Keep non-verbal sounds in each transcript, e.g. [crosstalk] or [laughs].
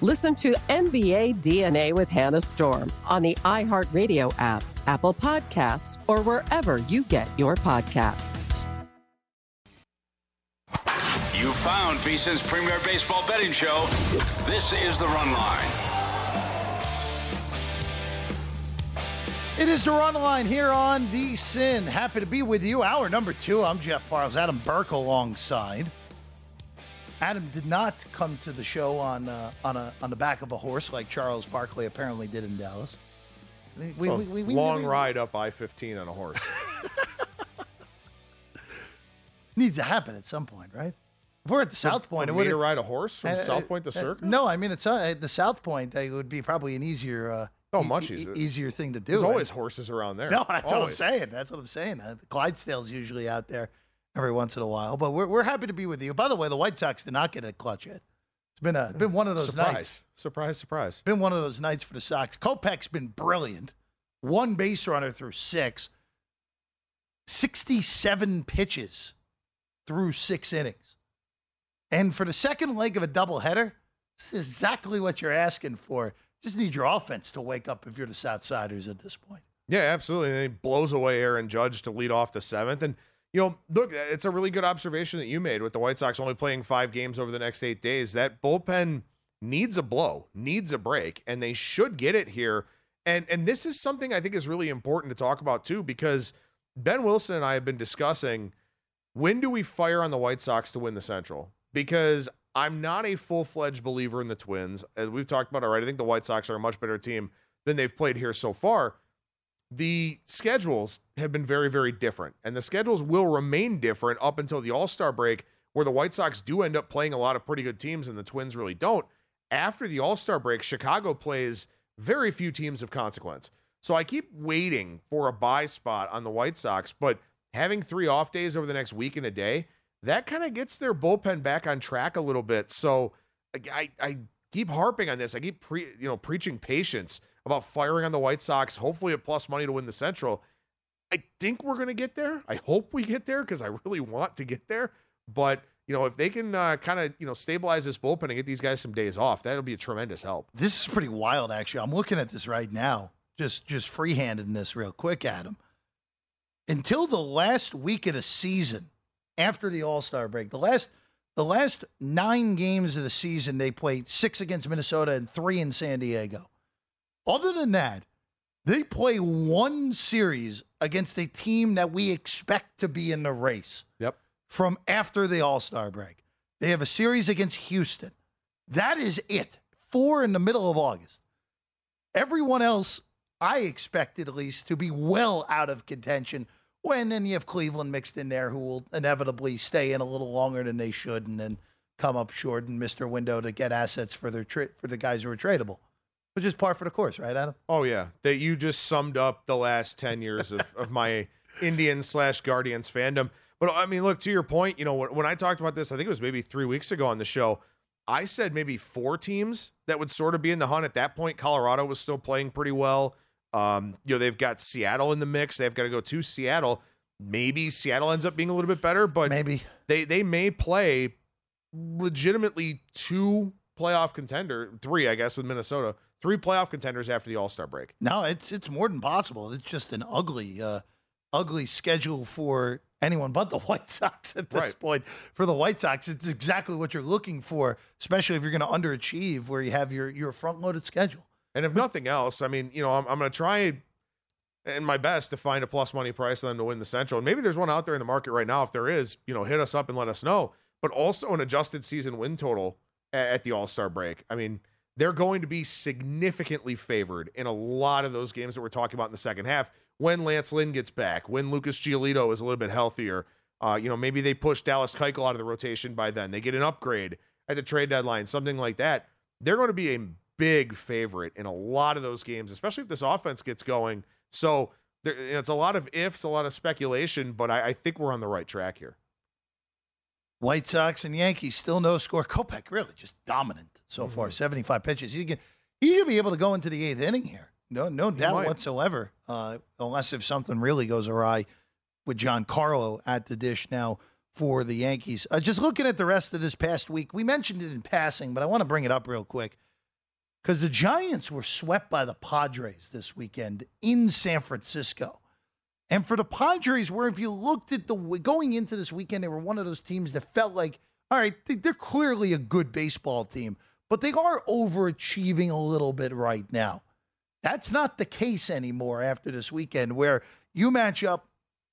Listen to NBA DNA with Hannah Storm on the iHeartRadio app, Apple Podcasts, or wherever you get your podcasts. You found VSIN's premier baseball betting show. This is the Run Line. It is the run line here on the Sin. Happy to be with you. Hour number two. I'm Jeff Parles. Adam Burke alongside. Adam did not come to the show on uh, on a on the back of a horse like Charles Barkley apparently did in Dallas. We, we, we, we long ride up I-15 on a horse. [laughs] Needs to happen at some point, right? If we're at the South Point, for it would to ride a horse from uh, South Point to uh, Circa. No, I mean it's uh, at the South Point. It would be probably an easier. Uh, Oh, much e- easier. easier thing to do. There's right? always horses around there. No, that's always. what I'm saying. That's what I'm saying. Uh, the Clydesdale's usually out there every once in a while, but we're, we're happy to be with you. By the way, the White Sox did not get a clutch hit. It's been a been one of those surprise. nights. Surprise, surprise. Been one of those nights for the Sox. Kopech's been brilliant. One base runner through six. 67 pitches through six innings. And for the second leg of a doubleheader, this is exactly what you're asking for. Just need your offense to wake up if you're the Southsiders at this point. Yeah, absolutely. And he blows away Aaron Judge to lead off the seventh. And, you know, look, uh, it's a really good observation that you made with the White Sox only playing five games over the next eight days. That bullpen needs a blow, needs a break, and they should get it here. And and this is something I think is really important to talk about too, because Ben Wilson and I have been discussing when do we fire on the White Sox to win the Central? Because I'm not a full fledged believer in the Twins. As we've talked about already, I think the White Sox are a much better team than they've played here so far. The schedules have been very, very different, and the schedules will remain different up until the All Star break, where the White Sox do end up playing a lot of pretty good teams and the Twins really don't. After the All Star break, Chicago plays very few teams of consequence. So I keep waiting for a buy spot on the White Sox, but having three off days over the next week and a day, that kind of gets their bullpen back on track a little bit. So I, I keep harping on this. I keep pre, you know preaching patience about firing on the White Sox. Hopefully, at plus money to win the Central. I think we're going to get there. I hope we get there because I really want to get there. But you know, if they can uh, kind of you know stabilize this bullpen and get these guys some days off, that'll be a tremendous help. This is pretty wild, actually. I'm looking at this right now, just just freehanding this real quick, Adam. Until the last week of the season, after the All Star break, the last the last nine games of the season, they played six against Minnesota and three in San Diego. Other than that, they play one series against a team that we expect to be in the race. Yep. from after the All Star break. They have a series against Houston. That is it. Four in the middle of August. Everyone else, I expected at least, to be well out of contention. When then you have Cleveland mixed in there, who will inevitably stay in a little longer than they should, and then come up short and miss their window to get assets for their tra- for the guys who are tradable, which is par for the course, right, Adam? Oh yeah, that you just summed up the last ten years of, of my [laughs] Indians slash Guardians fandom. But I mean, look to your point. You know, when, when I talked about this, I think it was maybe three weeks ago on the show. I said maybe four teams that would sort of be in the hunt at that point. Colorado was still playing pretty well. Um, you know, they've got Seattle in the mix. They've got to go to Seattle. Maybe Seattle ends up being a little bit better, but maybe they they may play legitimately two playoff contender, three, I guess, with Minnesota, three playoff contenders after the All Star break. No, it's it's more than possible. It's just an ugly, uh, ugly schedule for anyone but the [laughs] White Sox at this Right. point. For the White Sox, it's exactly what you're looking for, especially if you're going to underachieve, where you have your your front loaded schedule. And if nothing else, I mean, you know, I'm, I'm going to try and my best to find a plus money price on them to win the Central. And maybe there's one out there in the market right now. If there is, you know, hit us up and let us know. But also an adjusted season win total at, the All Star break. I mean, they're going to be significantly favored in a lot of those games that we're talking about in the second half. When Lance Lynn gets back, when Lucas Giolito is a little bit healthier, uh, you know, maybe they push Dallas Keuchel out of the rotation by then. They get an upgrade at the trade deadline, something like that. They're going to be a big favorite in a lot of those games, especially if this offense gets going. So there, it's a lot of ifs, a lot of speculation, but I, I think we're on the right track here. White Sox and Yankees still no score. Kopech really just dominant so far. 75 pitches. He can he could be able to go into the eighth inning here. No, no doubt might. whatsoever. Uh, unless if something really goes awry with Giancarlo at the dish now for the Yankees. Uh, just looking at the rest of this past week, we mentioned it in passing, but I want to bring it up real quick because the Giants were swept by the Padres this weekend in San Francisco. And for the Padres, where if you looked at the going into this weekend, they were one of those teams that felt like, all right, they- they're clearly a good baseball team, but they are overachieving a little bit right now. That's not the case anymore after this weekend, where you match up,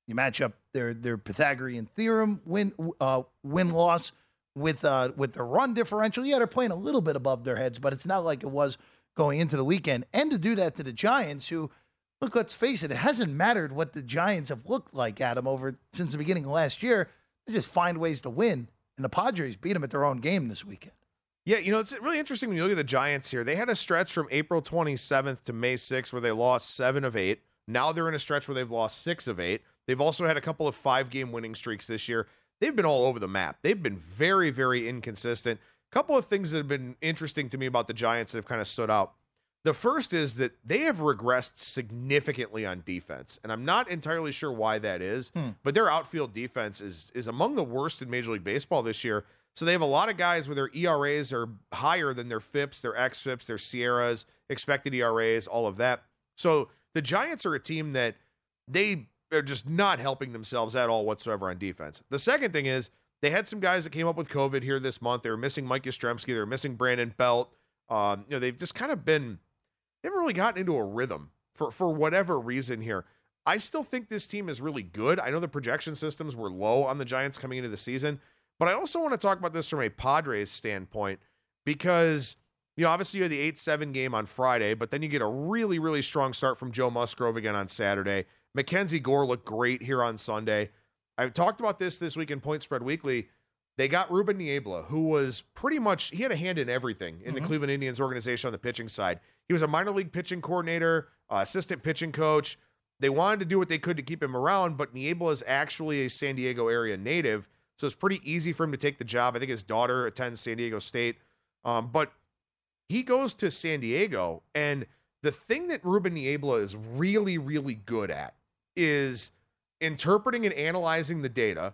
you match up their their Pythagorean theorem win uh, win loss with uh, with the run differential. Yeah, they're playing a little bit above their heads, but it's not like it was going into the weekend. And to do that to the Giants, who look, let's face it, it hasn't mattered what the Giants have looked like, Adam, over since the beginning of last year. They just find ways to win, and the Padres beat them at their own game this weekend. Yeah, you know, it's really interesting when you look at the Giants here. They had a stretch from April 27th to May 6th where they lost seven of eight. Now they're in a stretch where they've lost six of eight. They've also had a couple of five game winning streaks this year. They've been all over the map. They've been very, very inconsistent. A couple of things that have been interesting to me about the Giants that have kind of stood out. The first is that they have regressed significantly on defense, and I'm not entirely sure why that is. But their outfield defense is is among the worst in Major League Baseball this year. So they have a lot of guys where their ERAs are higher than their FIPS, their XFIPS, their SIERAs, expected ERAs, all of that. So the Giants are a team that they are just not helping themselves at all whatsoever on defense. The second thing is they had some guys that came up with COVID here this month. They were missing Mike Yastrzemski. They were missing Brandon Belt. Um, you know, they've just kind of been they haven't really gotten into a rhythm for for whatever reason here. I still think this team is really good. I know the projection systems were low on the Giants coming into the season, but I also want to talk about this from a Padres standpoint because you know obviously you had the eight seven game on Friday, but then you get a really really strong start from Joe Musgrove again on Saturday. MacKenzie Gore looked great here on Sunday. I've talked about this this week in Point Spread Weekly. They got Ruben Niebla, who was pretty much he had a hand in everything in the mm-hmm. Cleveland Indians organization on the pitching side. He was a minor league pitching coordinator, uh, assistant pitching coach. They wanted to do what they could to keep him around, but Niebla is actually a San Diego area native, so it's pretty easy for him to take the job. I think his daughter attends San Diego State, um, but he goes to San Diego, and the thing that Ruben Niebla is really, really good at is interpreting and analyzing the data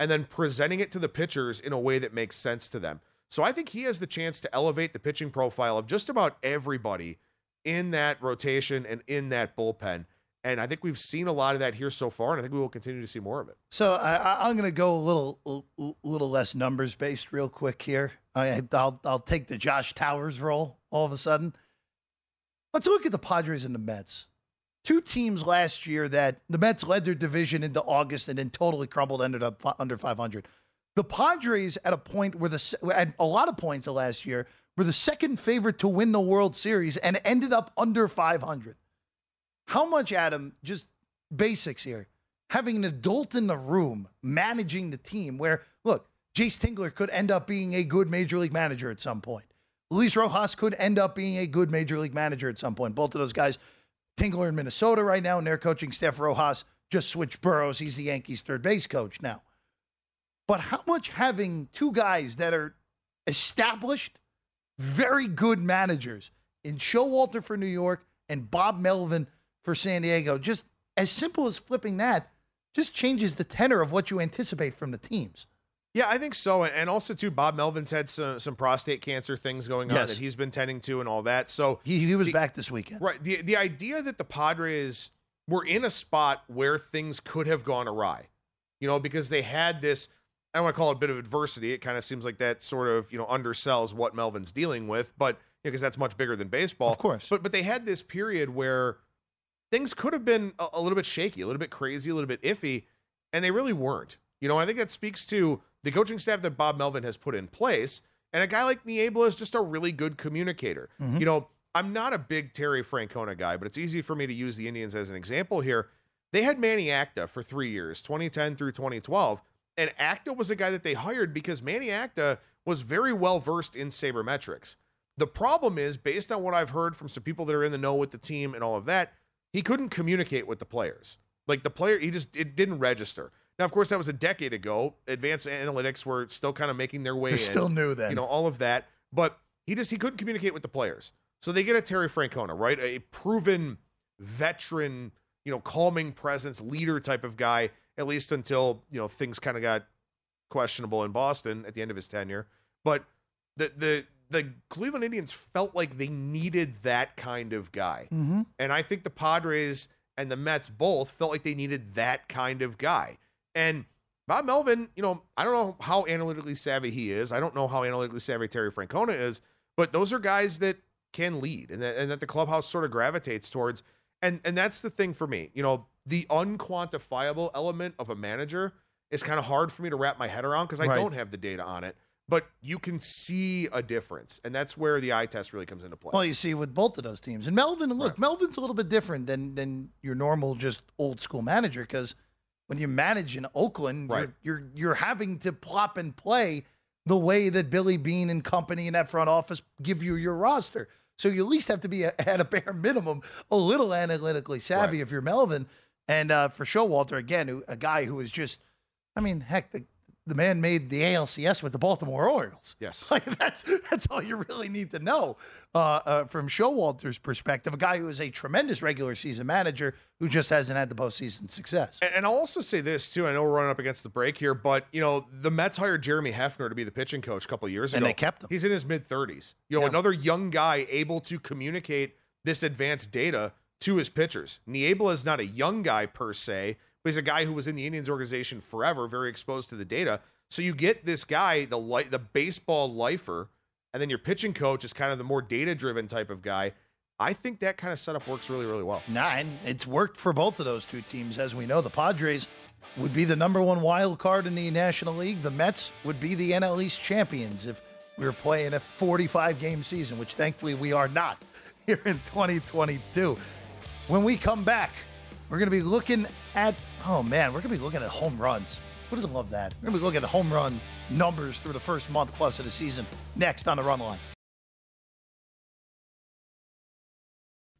and then presenting it to the pitchers in a way that makes sense to them. So I think he has the chance to elevate the pitching profile of just about everybody in that rotation and in that bullpen. And I think we've seen a lot of that here so far, and I think we will continue to see more of it. So I, I'm going to go a little, little less numbers based, real quick here. I, I'll, I'll take the Josh Towers role all of a sudden. Let's look at the Padres and the Mets. two teams last year that the Mets led their division into August and then totally crumbled, ended up under 500. The Padres at a point where the at a lot of points the last year were the second favorite to win the World Series and ended up under 500. How much, Adam? Just basics here. Having an adult in the room managing the team, where look, Jayce Tingler could end up being a good major league manager at some point. Luis Rojas could end up being a good major league manager at some point. Both of those guys, Tingler in Minnesota right now, and their coaching staff, Rojas just switched boroughs. He's the Yankees' third base coach now. But how much having two guys that are established, very good managers in Showalter for New York and Bob Melvin for San Diego, just as simple as flipping that, just changes the tenor of what you anticipate from the teams. Yeah, I think so. And also, too, Bob Melvin's had some, some prostate cancer things going on Yes. that he's been tending to and all that. So, He, he was the- back this weekend. Right. The the idea that the Padres were in a spot where things could have gone awry, you know, because they had this. I don't want to call it a bit of adversity. It kind of seems like that sort of you know undersells what Melvin's dealing with, but because that's much bigger than baseball, Of course. But but they had this period where things could have been a, a little bit shaky, a little bit crazy, a little bit iffy, and they really weren't. You know, I think that speaks to the coaching staff that Bob Melvin has put in place, and a guy like Niebla is just a really good communicator. Mm-hmm. You know, I'm not a big Terry Francona guy, but it's easy for me to use the Indians as an example here. They had Manny Acta for three years, 2010 through 2012, and Acta was a guy that they hired because Manny Acta was very well versed in sabermetrics. The problem is, based on what I've heard from some people that are in the know with the team and all of that, he couldn't communicate with the players. Like the player, he just it didn't register. Now, of course, that was a decade ago. Advanced analytics were still kind of making their way They're in still new then. you know, all of that. But he just he couldn't communicate with the players. So they get a Terry Francona, right? A proven veteran, you know, calming presence, leader type of guy, at least until, you know, things kind of got questionable in Boston at the end of his tenure. But the the the Cleveland Indians felt like they needed that kind of guy. Mm-hmm. And I think the Padres and the Mets both felt like they needed that kind of guy. And Bob Melvin, you know, I don't know how analytically savvy he is. I don't know how analytically savvy Terry Francona is, but those are guys that can lead and that, and that the clubhouse sort of gravitates towards. And and that's the thing for me. You know, the unquantifiable element of a manager is kind of hard for me to wrap my head around because I Right. don't have the data on it. But you can see a difference, and that's where the eye test really comes into play. Well, you see with both of those teams, and Melvin. Look, Right. Melvin's a little bit different than than your normal just old school manager because when you manage in Oakland, Right. you're, you're you're having to plop and play the way that Billy Beane and company in that front office give you your roster. So you at least have to be [laughs] at a bare minimum a little analytically savvy Right. if you're Melvin. And uh, for Showalter again, who, a guy who is just, I mean, heck, the the man made the ALCS with the Baltimore Orioles. Yes. [laughs] Like that's that's all you really need to know uh, uh, from Showalter's perspective. A guy who is a tremendous regular season manager who just hasn't had the postseason success. And, and I'll also say this too. I know we're running up against the break here, but you know the Mets hired Jeremy Hefner to be the pitching coach a couple of years ago. And they kept him. He's in his mid thirties. You know, Yeah. another young guy able to communicate this advanced data to his pitchers. Niebla is not a young guy per se, but he's a guy who was in the Indians organization forever, very exposed to the data. So you get this guy, the li- the baseball lifer, and then your pitching coach is kind of the more data driven type of guy. I think that kind of setup works really, really well. Nah, and it's worked for both of those two teams. As we know, the Padres would be the number one wild card in the National League. The Mets would be the NL East champions if we were playing a 45 game season, which thankfully we are not [laughs] here in 2022. When we come back, we're going to be looking at, oh man, we're going to be looking at home runs. Who doesn't love that? We're going to be looking at home run numbers through the first month plus of the season next on the run line.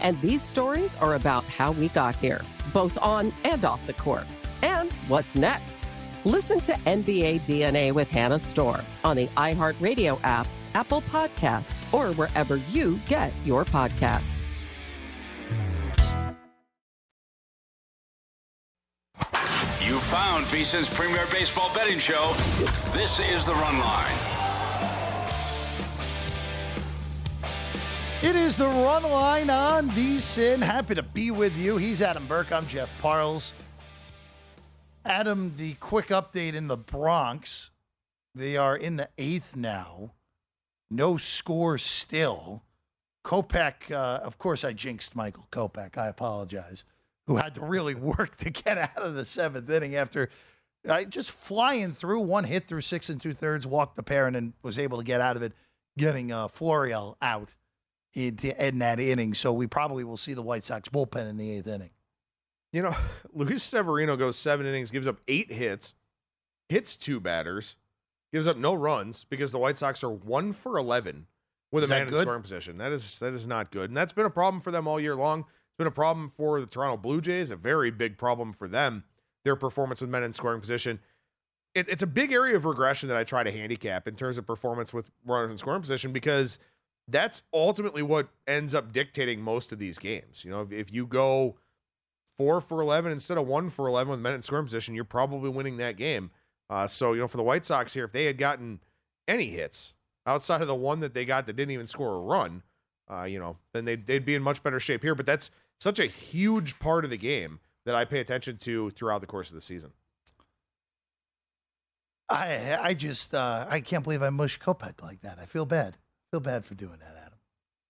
And these stories are about how we got here, both on and off the court. And what's next? Listen to NBA DNA with Hannah Storm on the iHeartRadio app, Apple Podcasts, or wherever you get your podcasts. You found VSIN's premier baseball betting show. This is the Run Line. It is the run line on VSIN. Happy to be with you. He's Adam Burke. I'm Jeff Parles. Adam, the quick update in the Bronx. They are in the eighth now. No score still. Kopech, uh, of course, I jinxed Michael Kopech. I apologize. Who had to really [laughs] work to get out of the seventh inning after uh, just flying through one hit through six and two thirds, walked the pair, and then was able to get out of it, getting uh, Florial out in, in that inning. So we probably will see the White Sox bullpen in the eighth inning. You know, [laughs] Luis Severino goes seven innings, gives up eight hits, hits two batters, gives up no runs because the White Sox are one for eleven with Is a man in scoring position. That is that is not good, and that's been a problem for them all year long. It's been a problem for the Toronto Blue Jays, a very big problem for them. Their performance with men in scoring position. It, it's a big area of regression that I try to handicap in terms of performance with runners in scoring position because that's ultimately what ends up dictating most of these games. You know, if, if you go four for 11 instead of one for 11 with men in scoring position, you're probably winning that game. Uh, so, you know, for the White Sox here, if they had gotten any hits outside of the one that they got that didn't even score a run, uh, you know, then they'd, they'd be in much better shape here. But that's such a huge part of the game that I pay attention to throughout the course of the season. I I just uh, I can't believe I mushed Kopech like that. I feel bad. Feel bad for doing that, Adam.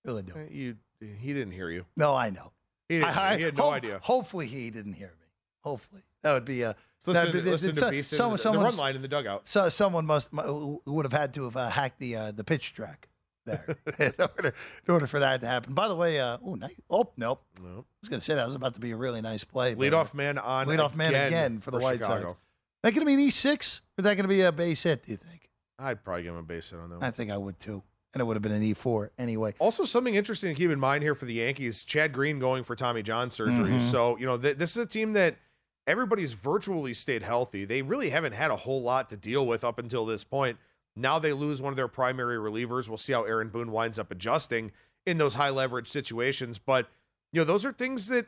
Really do. Uh, You, he didn't hear you. No, I know. He, didn't, I, he had no hope- idea. Hopefully, he didn't hear me. Hopefully, that would be a. So listen, be- listen to VSIN, someone- the, the run line in the dugout. So someone must would have had to have uh, hacked the uh, the pitch track there [laughs] [laughs] in, order, in order for that to happen. By the way, uh, oh, nice. oh nope. Nope. I was going to say that was about to be a really nice play. but, Leadoff man on leadoff man again for the White Chicago. Sox. That going to be an E six or that going to be a base hit? Do you think? I'd probably give him a base hit on that one. I think I would too, and it would have been an E four anyway. Also, something interesting to keep in mind here for the Yankees: Chad Green going for Tommy John surgery. Mhm. So you know th- this is a team that everybody's virtually stayed healthy. They really haven't had a whole lot to deal with up until this point. Now they lose one of their primary relievers. We'll see how Aaron Boone winds up adjusting in those high leverage situations. But you know those are things that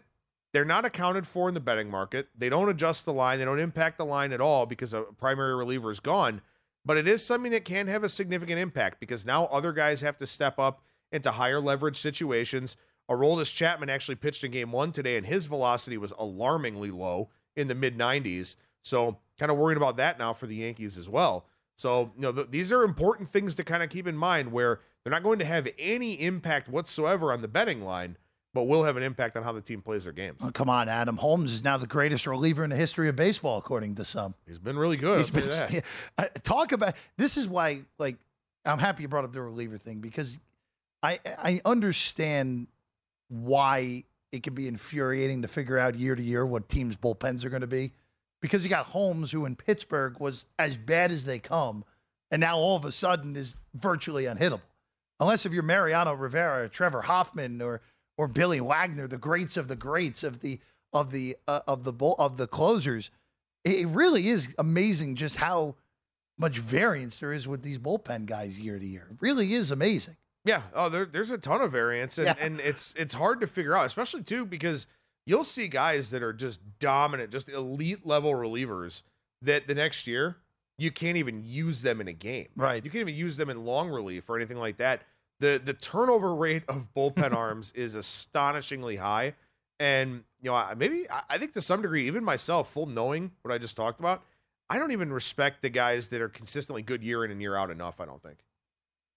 they're not accounted for in the betting market. They don't adjust the line. They don't impact the line at all because a primary reliever is gone. But it is something that can have a significant impact because now other guys have to step up into higher leverage situations. Aroldis Chapman actually pitched in game one today, and his velocity was alarmingly low in the mid 90s. So, kind of worrying about that now for the Yankees as well. So, you know, th- these are important things to kind of keep in mind where they're not going to have any impact whatsoever on the betting line, but will have an impact on how the team plays their games. Oh, come on, Adam Holmes is now the greatest reliever in the history of baseball, according to some. He's been really good. He's been that. [laughs] uh, talk about this is why like I'm happy you brought up the reliever thing because I I understand why it can be infuriating to figure out year to year what teams bullpens are going to be because you got Holmes who in Pittsburgh was as bad as they come and now all of a sudden is virtually unhittable unless if you're Mariano Rivera, or Trevor Hoffman, or or Billy Wagner, the greats of the greats of the of the uh, of the bull, of the closers. It really is amazing just how much variance there is with these bullpen guys year to year. It really is amazing. Yeah. Oh, there, there's a ton of variance, and, Yeah. and it's it's hard to figure out, especially too because you'll see guys that are just dominant, just elite level relievers that the next year you can't even use them in a game. Right. You can't even use them in long relief or anything like that. The the turnover rate of bullpen [laughs] arms is astonishingly high, and you know I- maybe I I think to some degree, even myself, full knowing what I just talked about, I don't even respect the guys that are consistently good year in and year out enough. I don't think.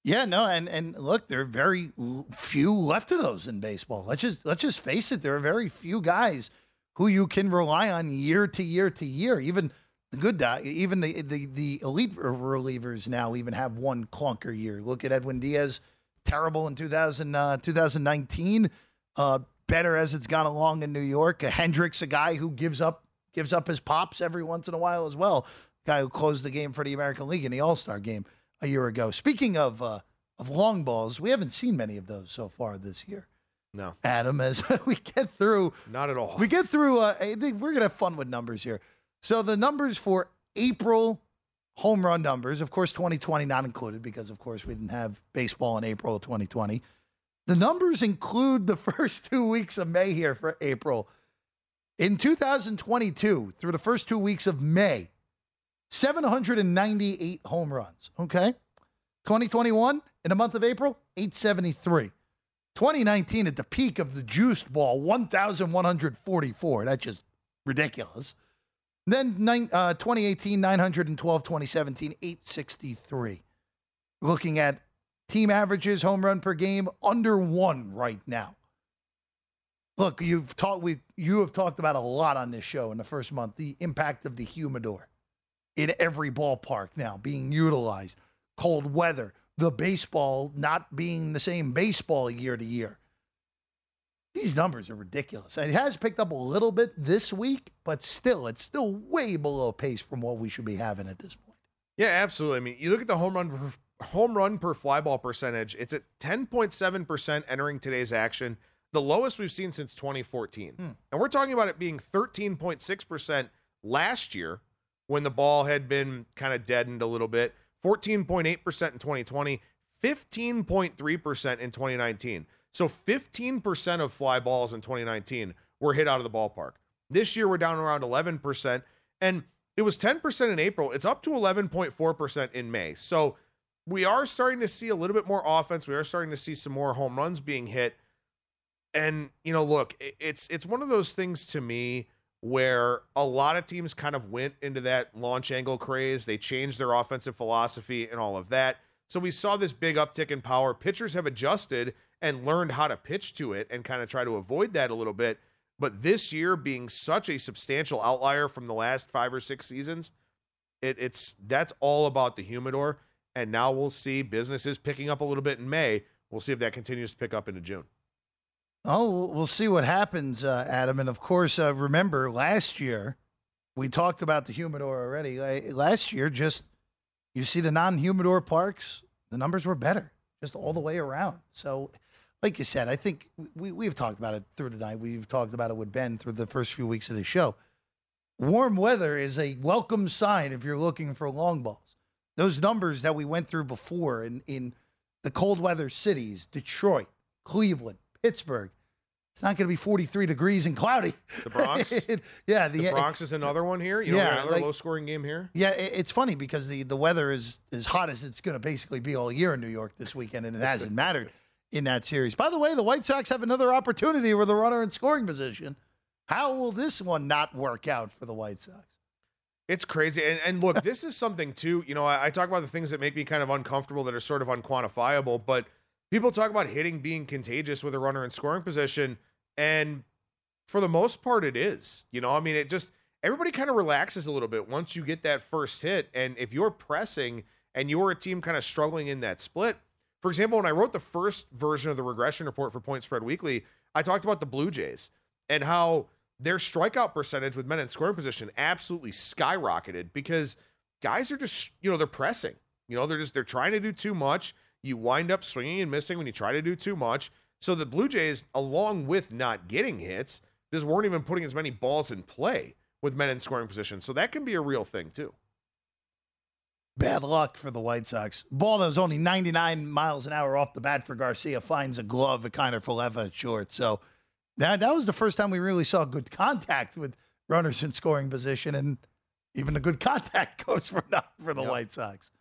Yeah, no, and and look, there are very few left of those in baseball. Let's just let's just face it. There are very few guys who you can rely on year to year to year. Even the good guy, even the the the elite relievers now even have one clunker year. Look at Edwin Diaz, terrible in 2000, uh, 2019. Uh, better as it's gone along in New York. Uh, Hendriks, a guy who gives up gives up his pops every once in a while as well. Guy who closed the game for the American League in the All Star game a year ago. Speaking of uh, of long balls, we haven't seen many of those so far this year. No, Adam, as [laughs] we get through, not at all. We get through. Uh, I think we're gonna have fun with numbers here. So the numbers for April home run numbers, of course, 2020 not included because, of course, we didn't have baseball in April of 2020. The numbers include the [laughs] first two weeks of May here for April. In 2022, through the first two weeks of May, 798 home runs. Okay. 2021, in the month of April, 873. 2019, at the peak of the juiced ball, 1,144. That's just ridiculous. Then nine, uh, 2018, 912. 2017, 863. Looking at team averages, home run per game, under one right now. Look, you've talked we you have talked about a lot on this show in the first month the impact of the humidor in every ballpark now being utilized, cold weather, the baseball not being the same baseball year to year. These numbers are ridiculous. It has picked up a little bit this week, but still, it's still way below pace from what we should be having at this point. Yeah, absolutely. I mean, you look at the home run per, home run per fly ball percentage. It's at 10.7% entering today's action, the lowest we've seen since 2014. Hmm. And we're talking about it being 13.6% last year when the ball had been kind of deadened a little bit. 14.8% in 2020, 15.3% in 2019. So 15% of fly balls in 2019 were hit out of the ballpark. This year we're down around 11%. And it was 10% in April. It's up to 11.4% in May. So we are starting to see a little bit more offense. We are starting to see some more home runs being hit. And, you know, look, it's it's one of those things to me where a lot of teams kind of went into that launch angle craze. They changed their offensive philosophy and all of that. So we saw this big uptick in power. Pitchers have adjusted and learned how to pitch to it and kind of try to avoid that a little bit. But this year being such a substantial outlier from the last five or six seasons, it, it's that's all about the humidor. And now we'll see businesses picking up a little bit in May. We'll see if that continues to pick up into June. Oh, we'll see what happens, uh, Adam. And of course, uh, remember last year we talked about the humidor already. Last year, just you see the non-humidor parks, the numbers were better, just all the way around. So like you said, I think we, we've talked about it through tonight. We've talked about it with Ben through the first few weeks of the show. Warm weather is a welcome sign if you're looking for long balls. Those numbers that we went through before in, in the cold weather cities, Detroit, Cleveland, Pittsburgh, it's not going to be 43 degrees and cloudy. The Bronx? [laughs] yeah. The, the, Bronx is another one here. You yeah. another like, low scoring game here. Yeah. It's funny because the, the weather is as hot as it's going to basically be all year in New York this weekend, and it hasn't [laughs] mattered in that series. By the way, the White Sox have another opportunity with a runner in scoring position. How will this one not work out for the White Sox? It's crazy. And, and look, this is something too. You know, I, I, talk about the things that make me kind of uncomfortable that are sort of unquantifiable, but people talk about hitting being contagious with a runner in scoring position. And for the most part, it is. You know, I mean, it just, everybody kind of relaxes a little bit once you get that first hit. And if you're pressing and you're a team kind of struggling in that split, for example, when I wrote the first version of the regression report for Point Spread Weekly, I talked about the Blue Jays and how their strikeout percentage with men in scoring position absolutely skyrocketed because guys are just, you know, they're pressing. You know, they're just they're trying to do too much. You wind up swinging and missing when you try to do too much. So the Blue Jays, along with not getting hits, just weren't even putting as many balls in play with men in scoring position. So that can be a real thing too. Bad luck for the White Sox. Ball that was only 99 miles an hour off the bat for Garcia finds a glove at Kiner Falefa at short. So that, that was the first time we really saw good contact with runners in scoring position, and even a good [laughs] contact goes for not for the yep. White Sox.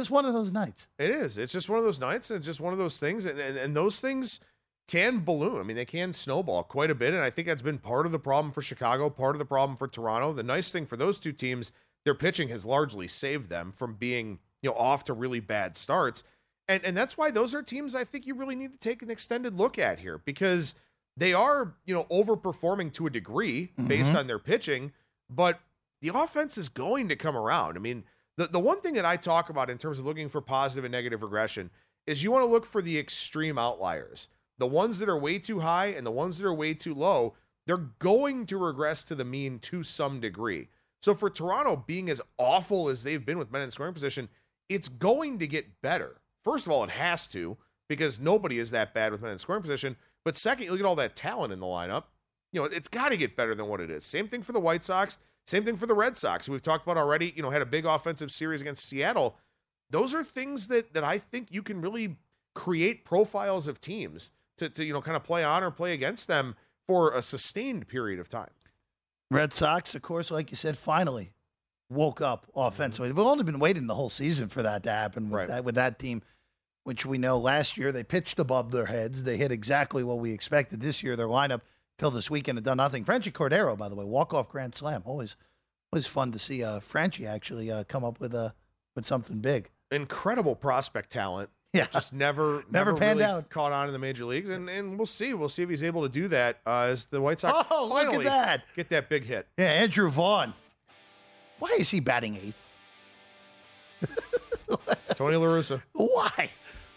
Just one of those nights. It is. It's just one of those nights, and it's just one of those things, and, and, and those things can balloon. I mean, they can snowball quite a bit, and I think that's been part of the problem for Chicago, part of the problem for Toronto. The nice thing for those two teams their pitching has largely saved them from being, you know, off to really bad starts. And and that's why those are teams I think you really need to take an extended look at here because they are, you know, overperforming to a degree based Mhm. on their pitching, but the offense is going to come around. I mean, the, the one thing that I talk about in terms of looking for positive and negative regression is you want to look for the extreme outliers. The ones that are way too high and the ones that are way too low, they're going to regress to the mean to some degree. So for Toronto being as awful as they've been with men in scoring position, it's going to get better. First of all, it has to because nobody is that bad with men in scoring position. But second, you look at all that talent in the lineup. You know, it's got to get better than what it is. Same thing for the White Sox. Same thing for the Red Sox. We've talked about already. You know, had a big offensive series against Seattle. Those are things that that I think you can really create profiles of teams to to you know kind of play on or play against them for a sustained period of time. Red Sox, of course, like you said, finally woke up offensively. Mm-hmm. We've only been waiting the whole season for that to happen with Right. that with that team, which we know last year they pitched above their heads. They hit exactly what we expected. This year, their lineup till this weekend had done nothing. Franchy Cordero, by the way, walk off grand slam. Always, always fun to see uh, Franchy actually uh, come up with a with something big. Incredible prospect talent. [laughs] Yeah. just never Never panned really out. Caught on in the major leagues, and and we'll see. We'll see if he's able to do that uh, as the White Sox [laughs] Oh, look at that. get that big hit. Yeah, Andrew Vaughn. Why is he batting eighth? Tony La Russa. [laughs] Why?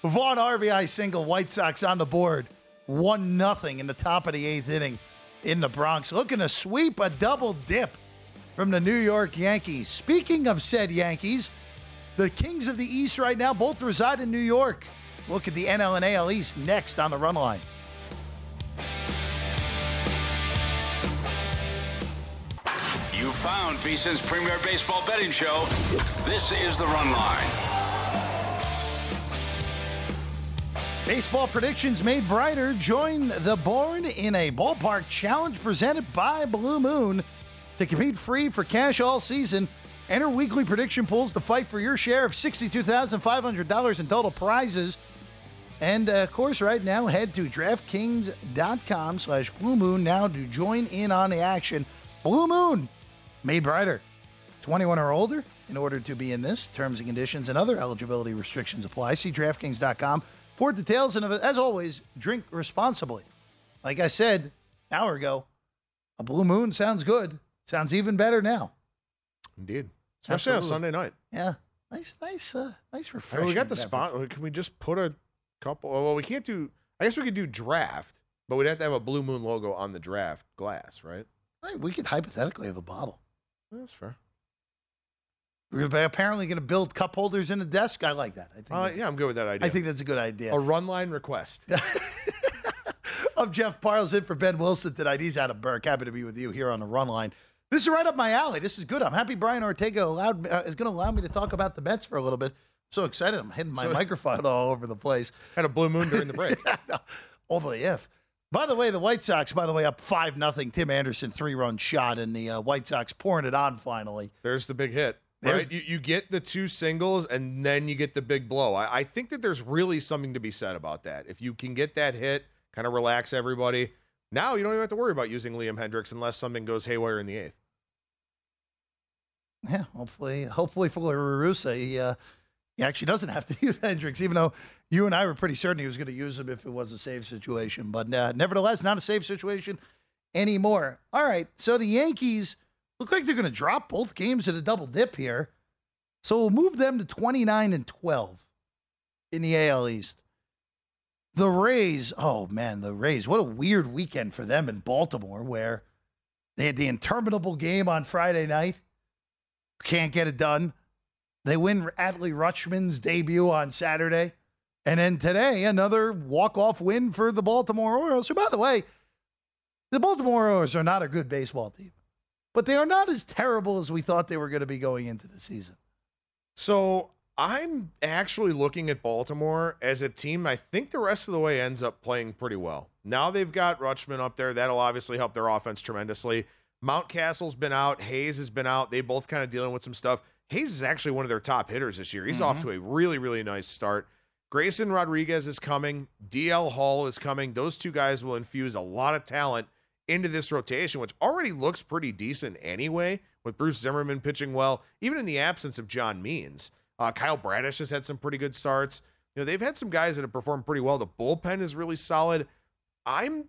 Vaughn RBI single, White Sox on the board. One nothing in the top of the eighth inning in the Bronx. Looking to sweep a double dip from the New York Yankees. Speaking of said Yankees, the Kings of the East right now both reside in New York. Look at the NL and AL East next on the run line. You found VSIN's premier baseball betting show. This is the Run Line. Baseball predictions made brighter. Join the Born in a Ballpark Challenge presented by Blue Moon to compete free for cash all season. Enter weekly prediction pools to fight for your share of $62,500 in total prizes. And uh, of course, right now, head to DraftKings.com slash Blue Moon now to join in on the action. Blue Moon, made brighter. 21 or older in order to be in this. Terms and conditions and other eligibility restrictions apply. See DraftKings.com for details. And as always, drink responsibly. Like I said an hour ago, a blue moon sounds good. Sounds even better now. Indeed, especially Absolutely. on Sunday night. Yeah, nice, nice, uh, nice refreshing. we got the spot. Can we just put a couple? Well, we can't do. I guess we could do draft, but we'd have to have a Blue Moon logo on the draft glass, right? Right, we could hypothetically have a bottle. That's fair. We're apparently going to build cup holders in a desk. I like that. I think. Uh, yeah, I'm good with that idea. I think that's a good idea. a run line request. [laughs] of Jeff Parles in for Ben Wilson tonight. He's out of Burke. Happy to be with you here on the run line. This is right up my alley. This is good. I'm happy Brian Ortega allowed uh, is going to allow me to talk about the Mets for a little bit. so excited. I'm hitting my So- microphone all over the place. Had a blue moon during the break. [laughs] Only if. By the way, the White Sox, by the way, up 5 nothing. Tim Anderson, three run shot, and the uh, White Sox pouring it on finally. There's the big hit. There's- Right? You, you get the two singles and then you get the big blow. I, I think that there's really something to be said about that. If you can get that hit, kind of relax everybody. Now you don't even have to worry about using Liam Hendriks unless something goes haywire in the eighth. Yeah, hopefully, hopefully for Russa, he, uh, he actually doesn't have to [laughs] use Hendriks, even though you and I were pretty certain he was going to use him if it was a save situation. But uh, nevertheless, not a save situation anymore. All right, so the Yankees look like they're going to drop both games at a double dip here. So we'll move them to 29 and 12 in the AL East. The Rays, oh man, the Rays, what a weird weekend for them in Baltimore where they had the interminable game on Friday night. Can't get it done. They win Adley Rutschman's debut on Saturday. And then today, another walk-off win for the Baltimore Orioles. Who, by the way, the Baltimore Orioles are not a good baseball team, but they are not as terrible as we thought they were going to be going into the season. So I'm actually looking at Baltimore as a team. I think the rest of the way ends up playing pretty well. Now they've got Rutschman up there. That'll obviously help their offense tremendously. Mountcastle's been out. Hays has been out. They both kind of dealing with some stuff. Hays is actually one of their top hitters this year. He's off mm-hmm. to a really, really nice start. Grayson Rodriguez is coming. DL Hall is coming. Those two guys will infuse a lot of talent into this rotation, which already looks pretty decent anyway, with Bruce Zimmermann pitching well, even in the absence of John Means. Uh, Kyle Bradish has had some pretty good starts. You know, they've had some guys that have performed pretty well. The bullpen is really solid. I'm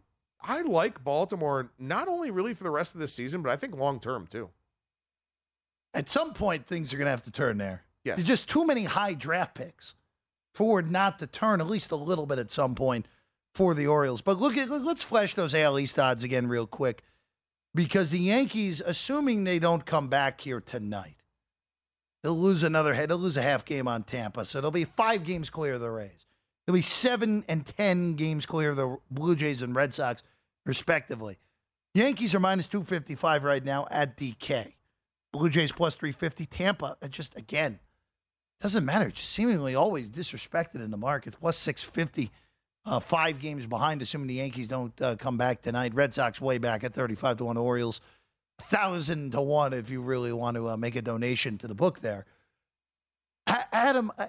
I like Baltimore not only really for the rest of the season, but I think long term too. At some point, things are going to have to turn there. Yes. There's just too many high draft picks for it not to turn at least a little bit at some point for the Orioles. But look at let's flash those AL East odds again real quick because the Yankees, assuming they don't come back here tonight, they'll lose another head. They'll lose a half game on Tampa, so they'll be five games clear of the Rays. They'll be seven and ten games clear of the Blue Jays and Red Sox, respectively. Yankees are minus two fifty five right now at DK. Blue Jays plus three fifty. Tampa, just again doesn't matter. Just seemingly always disrespected in the market. Plus six fifty. Uh, five games behind, assuming the Yankees don't uh, come back tonight. Red Sox way back at 35 to 1. Orioles, 1,000 to 1 if you really want to uh, make a donation to the book there. Adam, uh,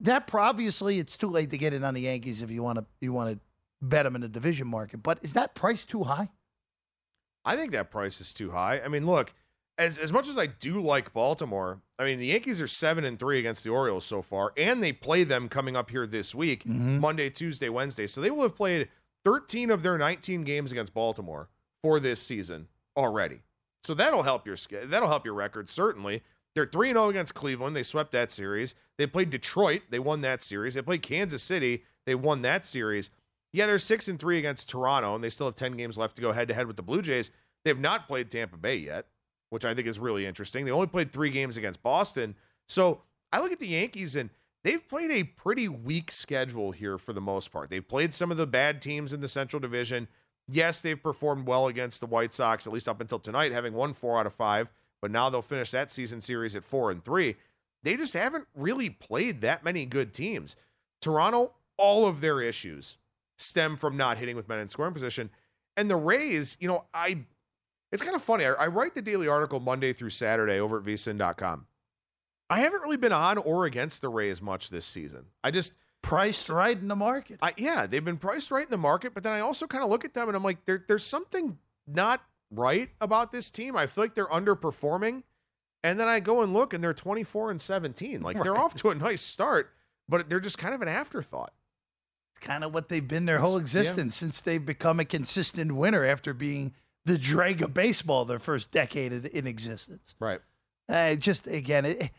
that obviously it's too late to get in on the Yankees if you want to you want to bet them in the division market. But is that price too high? I think that price is too high. I mean, look, as as much as I do like Baltimore, I mean the Yankees are seven and three against the Orioles so far, and they play them coming up here this week, Mm-hmm. Monday, Tuesday, Wednesday. So they will have played 13 of their 19 games against Baltimore for this season already. So that'll help your that'll help your record certainly. They're 3 0 against Cleveland. They swept that series. They played Detroit. They won that series. They played Kansas City. They won that series. Yeah, they're 6 and 3 against Toronto, and they still have 10 games left to go head to head with the Blue Jays. They have not played Tampa Bay yet, which I think is really interesting. They only played three games against Boston. So I look at the Yankees, and they've played a pretty weak schedule here for the most part. They've played some of the bad teams in the Central Division. Yes, they've performed well against the White Sox, at least up until tonight, having won four out of five but now they'll finish that season series at four and three. They just haven't really played that many good teams. Toronto, all of their issues stem from not hitting with men in scoring position. And the Rays, you know, I it's kind of funny. I, I write the daily article Monday through Saturday over at vsin.com. I haven't really been on or against the Rays much this season. I just priced right in the market. I, yeah, they've been priced right in the market, but then I also kind of look at them and I'm like, there, there's something not right about this team. I feel like they're underperforming. And then I go and look and they're 24 and 17. Like they're off to a nice start, but they're just kind of an afterthought. It's kind of what they've been their whole It's- yeah. existence since they've become a consistent winner after being the drag of baseball their first decade in- existence. Right. Uh, just again, it,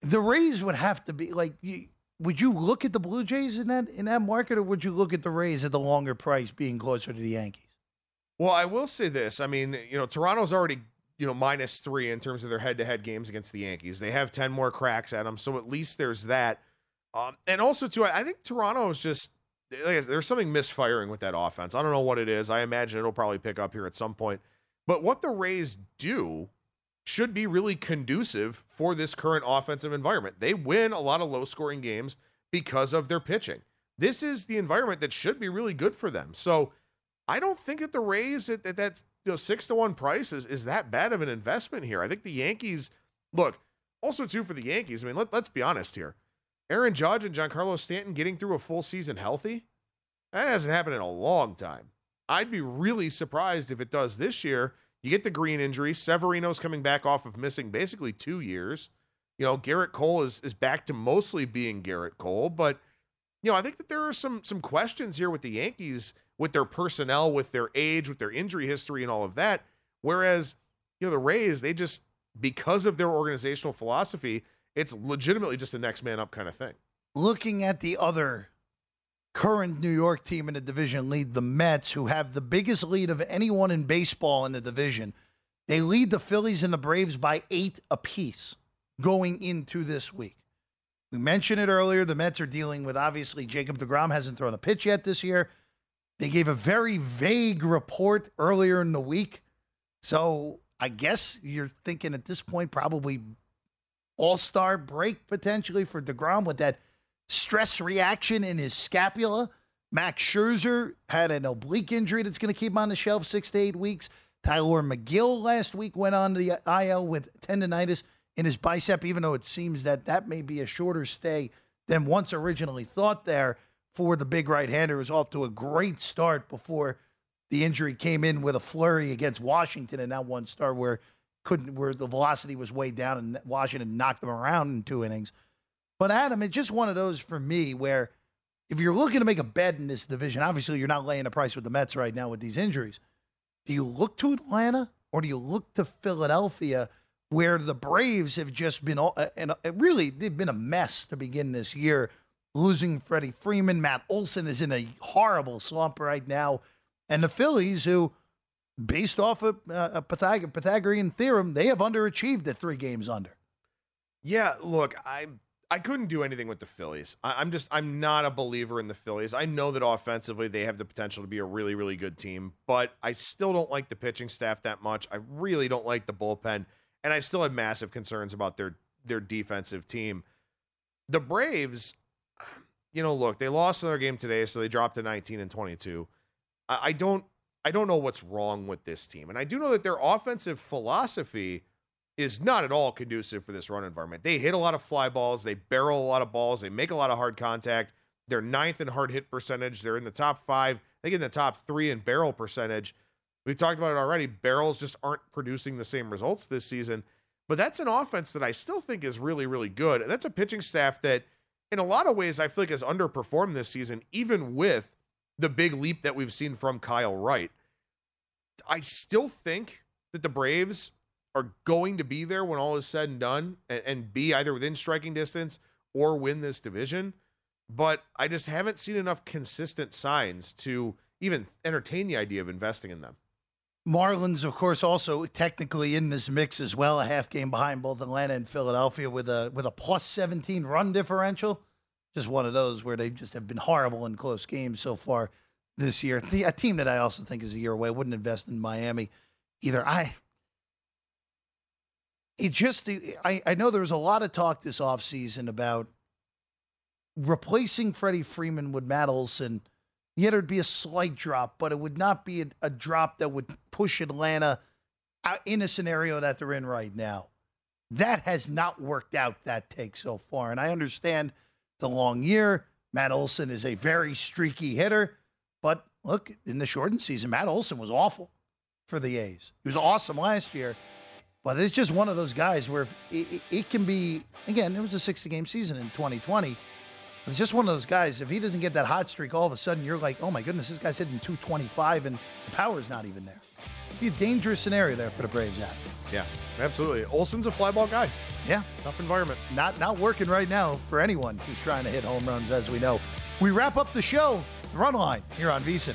the Rays would have to be like. You, would you look at the Blue Jays in that in that market, or would you look at the Rays at the longer price, being closer to the Yankees? Well, I will say this. I mean, you know, Toronto's already, you know, minus three in terms of their head to head games against the Yankees. They have 10 more cracks at them. So at least there's that. Um, and also, too, I I think Toronto is just, there's something misfiring with that offense. I don't know what it is. I imagine it'll probably pick up here at some point. But what the Rays do should be really conducive for this current offensive environment. They win a lot of low scoring games because of their pitching. This is the environment that should be really good for them. So I don't think that the Rays at, at that you know six to one price is, is that bad of an investment here. I think the Yankees look also too for the Yankees. I mean, let, let's be honest here. Aaron Judge and Giancarlo Stanton getting through a full season healthy, that hasn't happened in a long time. I'd be really surprised if it does this year. You get the green injury. Severino's coming back off of missing basically two years. You know, Gerrit Cole is is back to mostly being Gerrit Cole, but you know, I think that there are some some questions here with the Yankees, with their personnel, with their age, with their injury history, and all of that. Whereas, you know, the Rays, they just because of their organizational philosophy, it's legitimately just a next man up kind of thing. looking at the other current New York team in the division lead, the Mets, who have the biggest lead of anyone in baseball in the division. They lead the Phillies and the Braves by eight apiece going into this week. We mentioned it earlier. The Mets are dealing with obviously Jacob DeGrom hasn't thrown a pitch yet this year. They gave a very vague report earlier in the week. So I guess you're thinking at this point probably all star break potentially for DeGrom with that stress reaction in his scapula. Max Scherzer had an oblique injury that's going to keep him on the shelf six to eight weeks. Tylor Megill last week went on the IL with tendonitis in his bicep, even though it seems that that may be a shorter stay than once originally thought there for the big right hander. was off to a great start before the injury came in with a flurry against Washington and that one start where couldn't where the velocity was way down and Washington knocked them around in two innings. But Adam, it's just one of those for me where if you're looking to make a bet in this division, obviously you're not laying a price with the Mets right now with these injuries. Do you look to Atlanta or do you look to Philadelphia, where the Braves have just been all, uh, uh, and really they've been a mess to begin this year, losing Freddie Freeman, Matt Olson is in a horrible slump right now, and the Phillies, who, based off of uh, a Pythag- Pythagorean theorem, they have underachieved at three games under. Yeah, look, I I couldn't do anything with the Phillies. I, I'm just I'm not a believer in the Phillies. I know that offensively they have the potential to be a really really good team, but I still don't like the pitching staff that much. I really don't like the bullpen, and I still have massive concerns about their their defensive team. The Braves, you know, look, they lost another game today, so they dropped to 19 and 22. I, I don't I don't know what's wrong with this team, and I do know that their offensive philosophy is not at all conducive for this run environment. They hit a lot of fly balls, they barrel a lot of balls, they make a lot of hard contact. They're ninth in hard hit percentage. They're in the top five. They get in the top three in barrel percentage. We've talked about it already. Barrels just aren't producing the same results this season. But that's an offense that I still think is really, really good. And that's a pitching staff that, in a lot of ways, I feel like has underperformed this season, even with the big leap that we've seen from Kyle Wright. I still think that the Braves are going to be there when all is said and done and, and be either within striking distance or win this division. But I just haven't seen enough consistent signs to even entertain the idea of investing in them. Marlins, of course, also technically in this mix as well, a half game behind both Atlanta and Philadelphia with a with a plus 17 run differential. Just one of those where they just have been horrible in close games so far this year. The, a team that I also think is a year away. Wouldn't invest in Miami either. I it just I, I know there was a lot of talk this offseason about replacing Freddie Freeman with Matt Olson. Yet it'd be a slight drop, but it would not be a, a drop that would push Atlanta uh, in a scenario that they're in right now. That has not worked out that take so far. And I understand the long year. Matt Olson is a very streaky hitter. But look, in the shortened season, Matt Olson was awful for the A's. He was awesome last year. But it's just one of those guys where it, it, can be, again, it was a 60 game season in 2020. It's just one of those guys. If he doesn't get that hot streak, all of a sudden you're like, oh my goodness, this guy's hitting 225 and the power is not even there. It'd be a dangerous scenario there for the Braves. At. Yeah, absolutely. Olson's a fly ball guy. Yeah, tough environment. Not not working right now for anyone who's trying to hit home runs, as we know. We wrap up the show, the run line here on VSiN.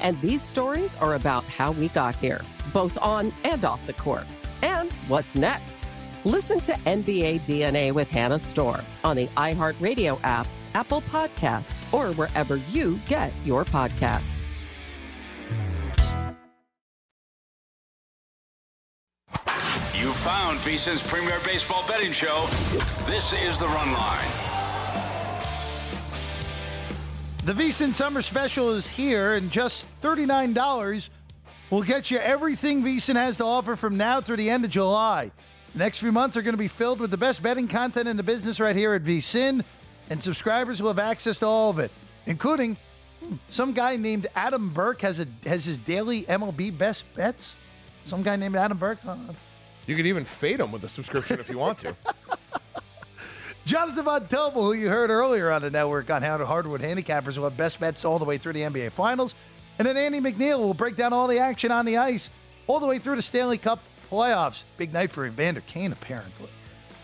And these stories are about how we got here, both on and off the court. And what's next? Listen to NBA DNA with Hannah Storm on the iHeartRadio app, Apple Podcasts, or wherever you get your podcasts. You found VSIN's premier baseball betting show. This is the Run Line. The VSIN Summer Special is here, and just $39 will get you everything VSIN has to offer from now through the end of July. The next few months are going to be filled with the best betting content in the business right here at VSIN, and subscribers will have access to all of it, including hmm, some guy named Adam Burke has a has his daily MLB best bets. Some guy named Adam Burke. You could even fade him with a subscription if you want to. [laughs] Jonathan Von Tobel, who you heard earlier on the network on how Hardwood Handicappers will have best bets all the way through the NBA Finals. And then Andy McNeil will break down all the action on the ice all the way through the Stanley Cup playoffs. Big night for Evander Kane, apparently.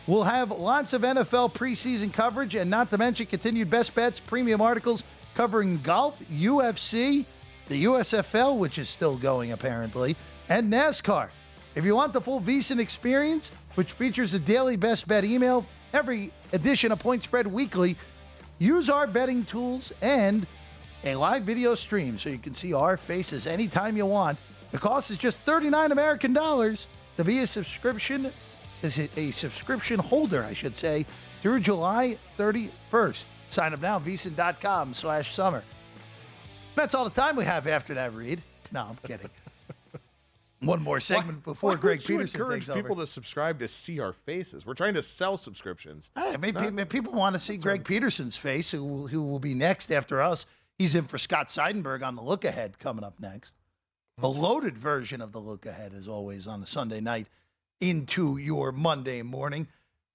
We'll have lots of NFL preseason coverage and not to mention continued best bets, premium articles covering golf, UFC, the USFL, which is still going apparently, and NASCAR. If you want the full VSiN experience, which features a daily best bet email, every edition of Point Spread Weekly, use our betting tools and a live video stream so you can see our faces anytime you want. The cost is just 39 American dollars to be a subscription is a subscription holder, I should say, through July 31st. Sign up now, vsin.com slash summer. That's all the time we have after that read. No, I'm kidding. One more segment Why- before why Greg Peterson encourage takes over. people to subscribe to see our faces. We're trying to sell subscriptions. Ah, I mean, Not- people want to see Greg Peterson's face, who will, who will be next after us. He's in for Scott Seidenberg on the look ahead coming up next. The hmm. loaded version of the look ahead is always on a Sunday night into your Monday morning.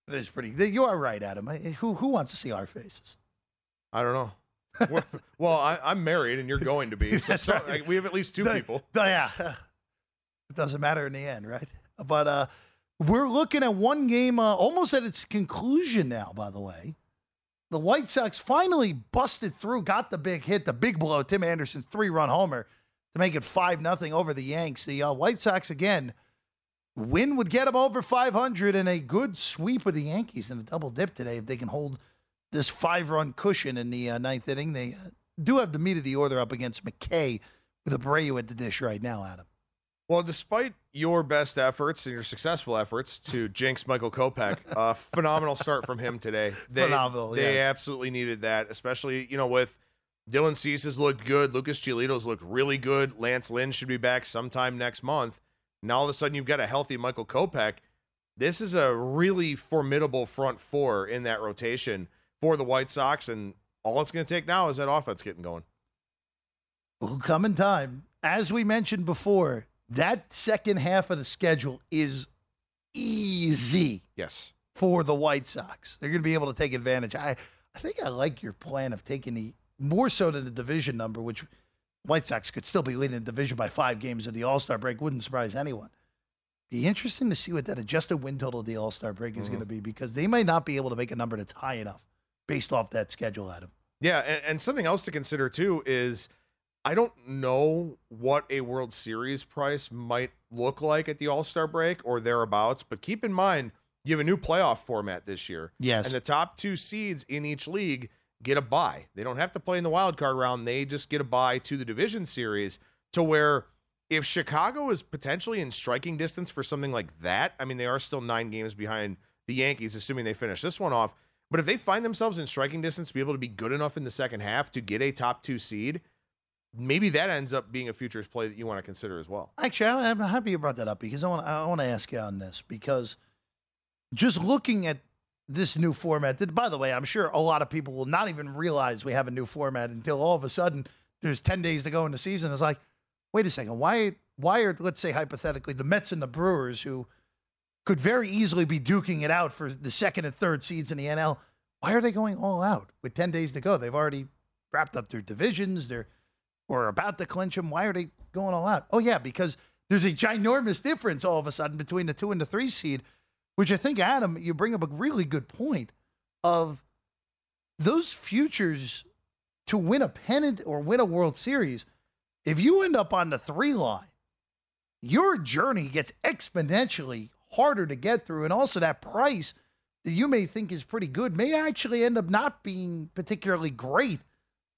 That is pretty. You are right, Adam. Who who wants to see our faces? I don't know. [laughs] Well- I, I'm married, and you're going to be. So, right. like, we have at least two The- people. the- yeah. It doesn't matter in the end, right? But uh, we're looking at one game uh, almost at its conclusion now, by the way. The White Sox finally busted through, got the big hit, the big blow, Tim Anderson's three run homer to make it 5 nothing over the Yanks. The uh, White Sox, again, win would get them over 500 and a good sweep of the Yankees in a double dip today if they can hold this five run cushion in the uh, ninth inning. They uh, do have the meat of the order up against McKay with Abreu at the dish right now, Adam. Well, despite your best efforts and your successful efforts to [laughs] jinx Michael Kopech, a phenomenal start from him today. [laughs] They, Phenomenal, They yes. absolutely needed that, especially you know with Dylan Cease has looked good. Lucas Giolito's looked really good. Lance Lynn should be back sometime next month. Now all of a sudden you've got a healthy Michael Kopech. This is a really formidable front four in that rotation for the White Sox, and all it's going to take now is that offense getting going. will come in time. As we mentioned before, that second half of the schedule is easy Yes. for the White Sox. They're going to be able to take advantage. I, I think I like your plan of taking the more so than the division number, which White Sox could still be leading the division by five games at the All Star break. Wouldn't surprise anyone. Be interesting to see what that adjusted win total of the All Star break is Mhm. going to be because they might not be able to make a number that's high enough based off that schedule, Adam. Yeah, and, and something else to consider too is I don't know what a World Series price might look like at the All Star break or thereabouts, but keep in mind you have a new playoff format this year. Yes. And the top two seeds in each league get a bye. They don't have to play in the wild card round, they just get a bye to the division series to where if Chicago is potentially in striking distance for something like that, I mean, they are still nine games behind the Yankees, assuming they finish this one off. But if they find themselves in striking distance to be able to be good enough in the second half to get a top two seed, maybe that ends up being a futures play that you want to consider as well. Actually, I'm happy you brought that up because I want I want to ask you on this because just looking at this new format. That, by the way, I'm sure a lot of people will not even realize we have a new format until all of a sudden there's 10 days to go in the season. It's like, wait a second, why why are let's say hypothetically the Mets and the Brewers who could very easily be duking it out for the second and third seeds in the NL. Why are they going all out with 10 days to go? They've already wrapped up their divisions. They're or about to clinch them. Why are they going all out? Oh, yeah, because there's a ginormous difference all of a sudden between the two and the three seed, which I think, Adam, you bring up a really good point of those futures to win a pennant or win a World Series. If you end up on the three line, your journey gets exponentially harder to get through. And also, that price that you may think is pretty good may actually end up not being particularly great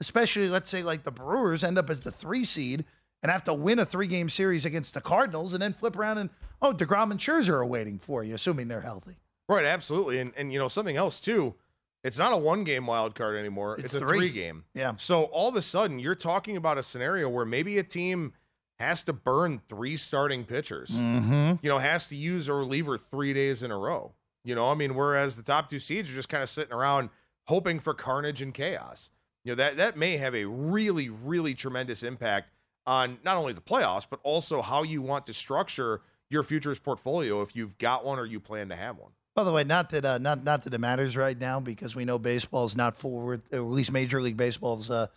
especially let's say like the Brewers end up as the three seed and have to win a three game series against the Cardinals and then flip around and oh Degrom and Scherzer are waiting for you, assuming they're healthy. Right, absolutely. And and you know something else too. It's not a one game wild card anymore. It's It's, a three. three game. Yeah. So all of a sudden you're talking about a scenario where maybe a team has to burn three starting pitchers. Mm-hmm. You know, has to use a reliever three days in a row. You know, I mean, whereas the top two seeds are just kind of sitting around hoping for carnage and chaos. You know, that that may have a really, really tremendous impact on not only the playoffs, but also how you want to structure your futures portfolio if you've got one or you plan to have one. By the way, not that uh, not not that it matters right now because we know baseball is not forward, or at least Major League Baseball's uh,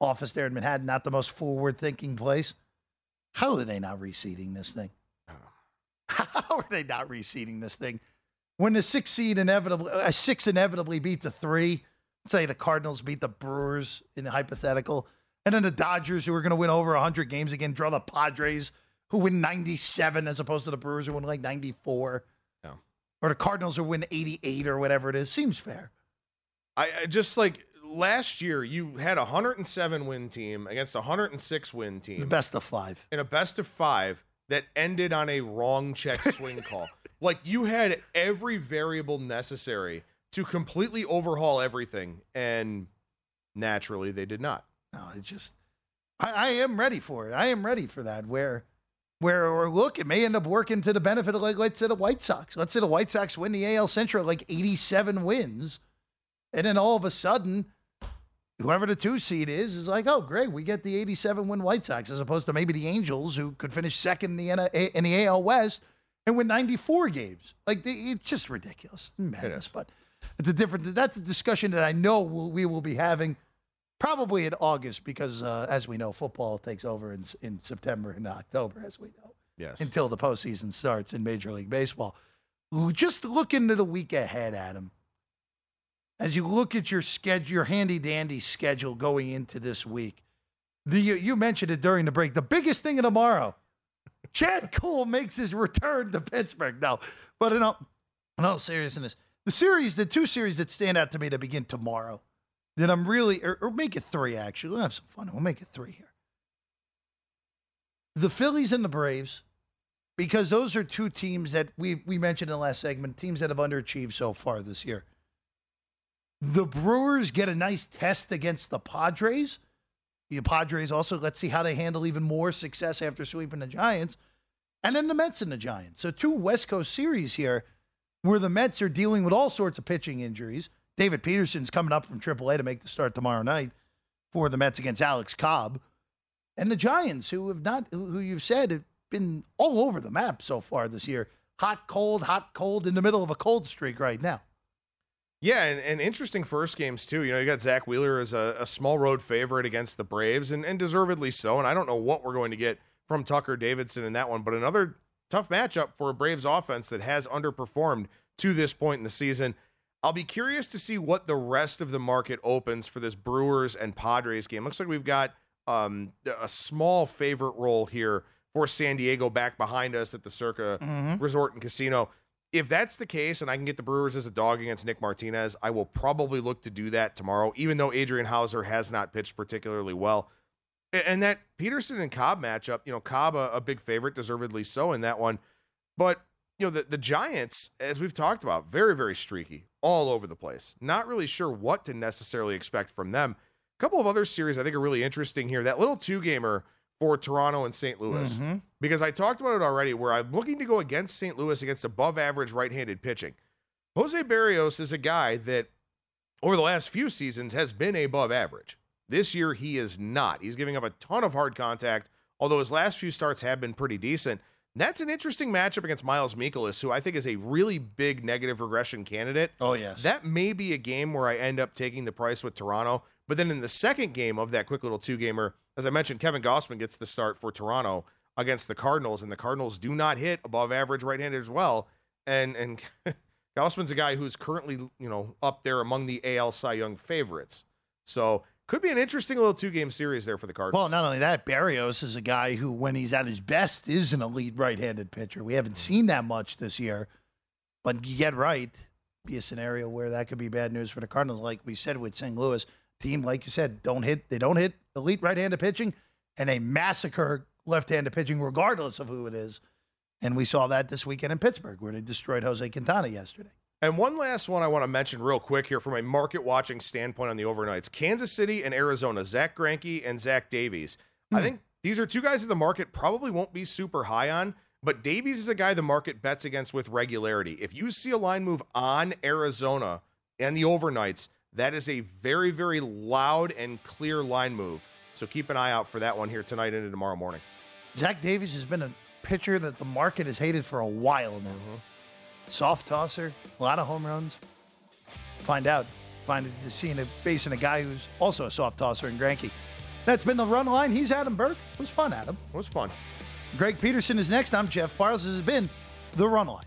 office there in Manhattan, not the most forward thinking place. How are they not reseeding this thing? [sighs] How are they not reseeding this thing? When the six seed inevitably, a six inevitably beat the three, say the Cardinals beat the Brewers in the hypothetical, and then the Dodgers, who are going to win over 100 games again, draw the Padres, who win 97 as opposed to the Brewers, who win like 94. Yeah. Or the Cardinals, who win 88 or whatever it is. Seems fair. I, I just like last year, you had a 107 win team against a 106 win team. The best of five. In a best of five that ended on a wrong check swing call. [laughs] Like you had every variable necessary to completely overhaul everything, and naturally they did not. No, it just I, I am ready for it. I am ready for that. Where where or look, it may end up working to the benefit of like let's say the White Sox. Let's say the White Sox win the AL Central like 87 wins. And then all of a sudden, whoever the two seed is is like, oh great, we get the 87 win White Sox as opposed to maybe the Angels who could finish second in the in the AL West and win 94 games. Like it's just ridiculous, madness. But it's a different. That's a discussion that I know we'll, we will be having probably in August because, uh, as we know, football takes over in in September and October, as we know. Yes. Until the postseason starts in Major League Baseball. Just look into the week ahead, Adam. As you look at your schedule, your handy dandy schedule going into this week, the, you, mentioned it during the break. The biggest thing of tomorrow, Chad Kuhl makes his return to Pittsburgh. Now, but in all, in all seriousness, the series, the two series that stand out to me to begin tomorrow, that I'm really, or, or make it three actually. We'll have some fun. We'll make it three here. The Phillies and the Braves, because those are two teams that we we mentioned in the last segment, teams that have underachieved so far this year. The Brewers get a nice test against the Padres. The Padres also, let's see how they handle even more success after sweeping the Giants. And then the Mets and the Giants. So, two West Coast series here where the Mets are dealing with all sorts of pitching injuries. David Peterson's coming up from AAA to make the start tomorrow night for the Mets against Alex Cobb. And the Giants, who have not, who you've said have been all over the map so far this year. Hot, cold, hot, cold, in the middle of a cold streak right now. Yeah, and, and interesting first games too. You know, you got Zack Wheeler as a, a, small road favorite against the Braves, and, and deservedly so. And I don't know what we're going to get from Tucker Davidson in that one, but another tough matchup for a Braves offense that has underperformed to this point in the season. I'll be curious to see what the rest of the market opens for this Brewers and Padres game. Looks like we've got um, a small favorite role here for San Diego back behind us at the Circa mm-hmm. Resort and Casino if that's the case and I can get the Brewers as a dog against Nick Martinez, I will probably look to do that tomorrow, even though Adrian Houser has not pitched particularly well. And that Peterson and Cobb matchup, you know, Cobb a, a big favorite, deservedly so in that one. But, you know, the, the Giants, as we've talked about, very, very streaky all over the place. Not really sure what to necessarily expect from them. A couple of other series I think are really interesting here. That little two gamer for Toronto and St. Louis mm-hmm. because I talked about it already where I'm looking to go against St. Louis against above average right handed pitching. Jose Berrios is a guy that over the last few seasons has been above average. This year, he is not. He's giving up a ton of hard contact, although his last few starts have been pretty decent. That's an interesting matchup against Miles Mikolas, who I think is a really big negative regression candidate. Oh, yes. That may be a game where I end up taking the price with Toronto. But then in the second game of that quick little two gamer, as I mentioned, Kevin Gausman gets the start for Toronto against the Cardinals, and the Cardinals do not hit above average right-handed as well. And and [laughs] Gausman's a guy who's currently you know up there among the AL Cy Young favorites. So could be an interesting little two-game series there for the Cardinals. Well, not only that, Berrios is a guy who, when he's at his best, is an elite right-handed pitcher. We haven't seen that much this year, but you get right, be a scenario where that could be bad news for the Cardinals, like we said with St. Louis team, like you said, don't hit. They don't hit elite right-handed pitching, and they massacre left-handed pitching regardless of who it is. And we saw that this weekend in Pittsburgh, where they destroyed Jose Quintana yesterday. And one last one I want to mention real quick here from a market watching standpoint on the overnights: Kansas City and Arizona. Zack Greinke and Zach Davies. Hmm. I think these are two guys that the market probably won't be super high on. But Davies is a guy the market bets against with regularity. If you see a line move on Arizona and the overnights, that is a very, very loud and clear line move. So keep an eye out for that one here tonight into tomorrow morning. Zach Davies has been a pitcher that the market has hated for a while now. Mm-hmm. Soft tosser, a lot of home runs. Find out. Find it seeing a facing a guy who's also a soft tosser in Greinke. That's been the run line. He's Adam Burke. It was fun, Adam. It was fun. Greg Peterson is next. I'm Jeff Parles. This has been the run line.